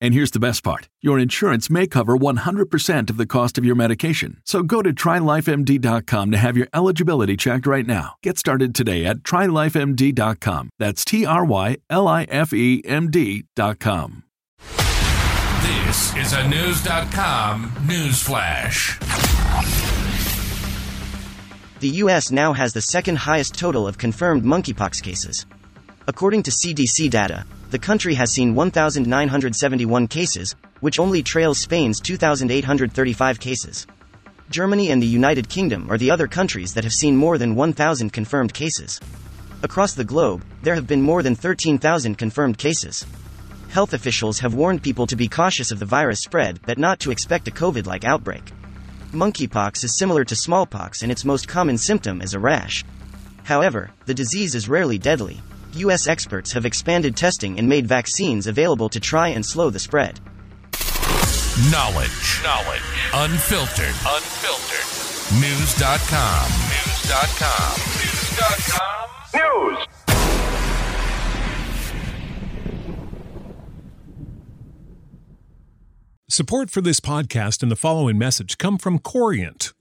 And here's the best part your insurance may cover 100% of the cost of your medication. So go to trylifemd.com to have your eligibility checked right now. Get started today at trylifemd.com. That's T R Y L I F E M D.com. This is a Knewz.com news flash. The U.S. now has the second highest total of confirmed monkeypox cases. According to CDC data, the country has seen 1,971 cases, which only trails Spain's 2,835 cases. Germany and the United Kingdom are the other countries that have seen more than 1,000 confirmed cases. Across the globe, there have been more than 13,000 confirmed cases. Health officials have warned people to be cautious of the virus spread, but not to expect a COVID like outbreak. Monkeypox is similar to smallpox, and its most common symptom is a rash. However, the disease is rarely deadly. U.S. experts have expanded testing and made vaccines available to try and slow the spread. Knowledge. Knowledge. Unfiltered. Unfiltered. Knewz.com. Knewz.com. Knewz.com. News. Support for this podcast and the following message come from Corient.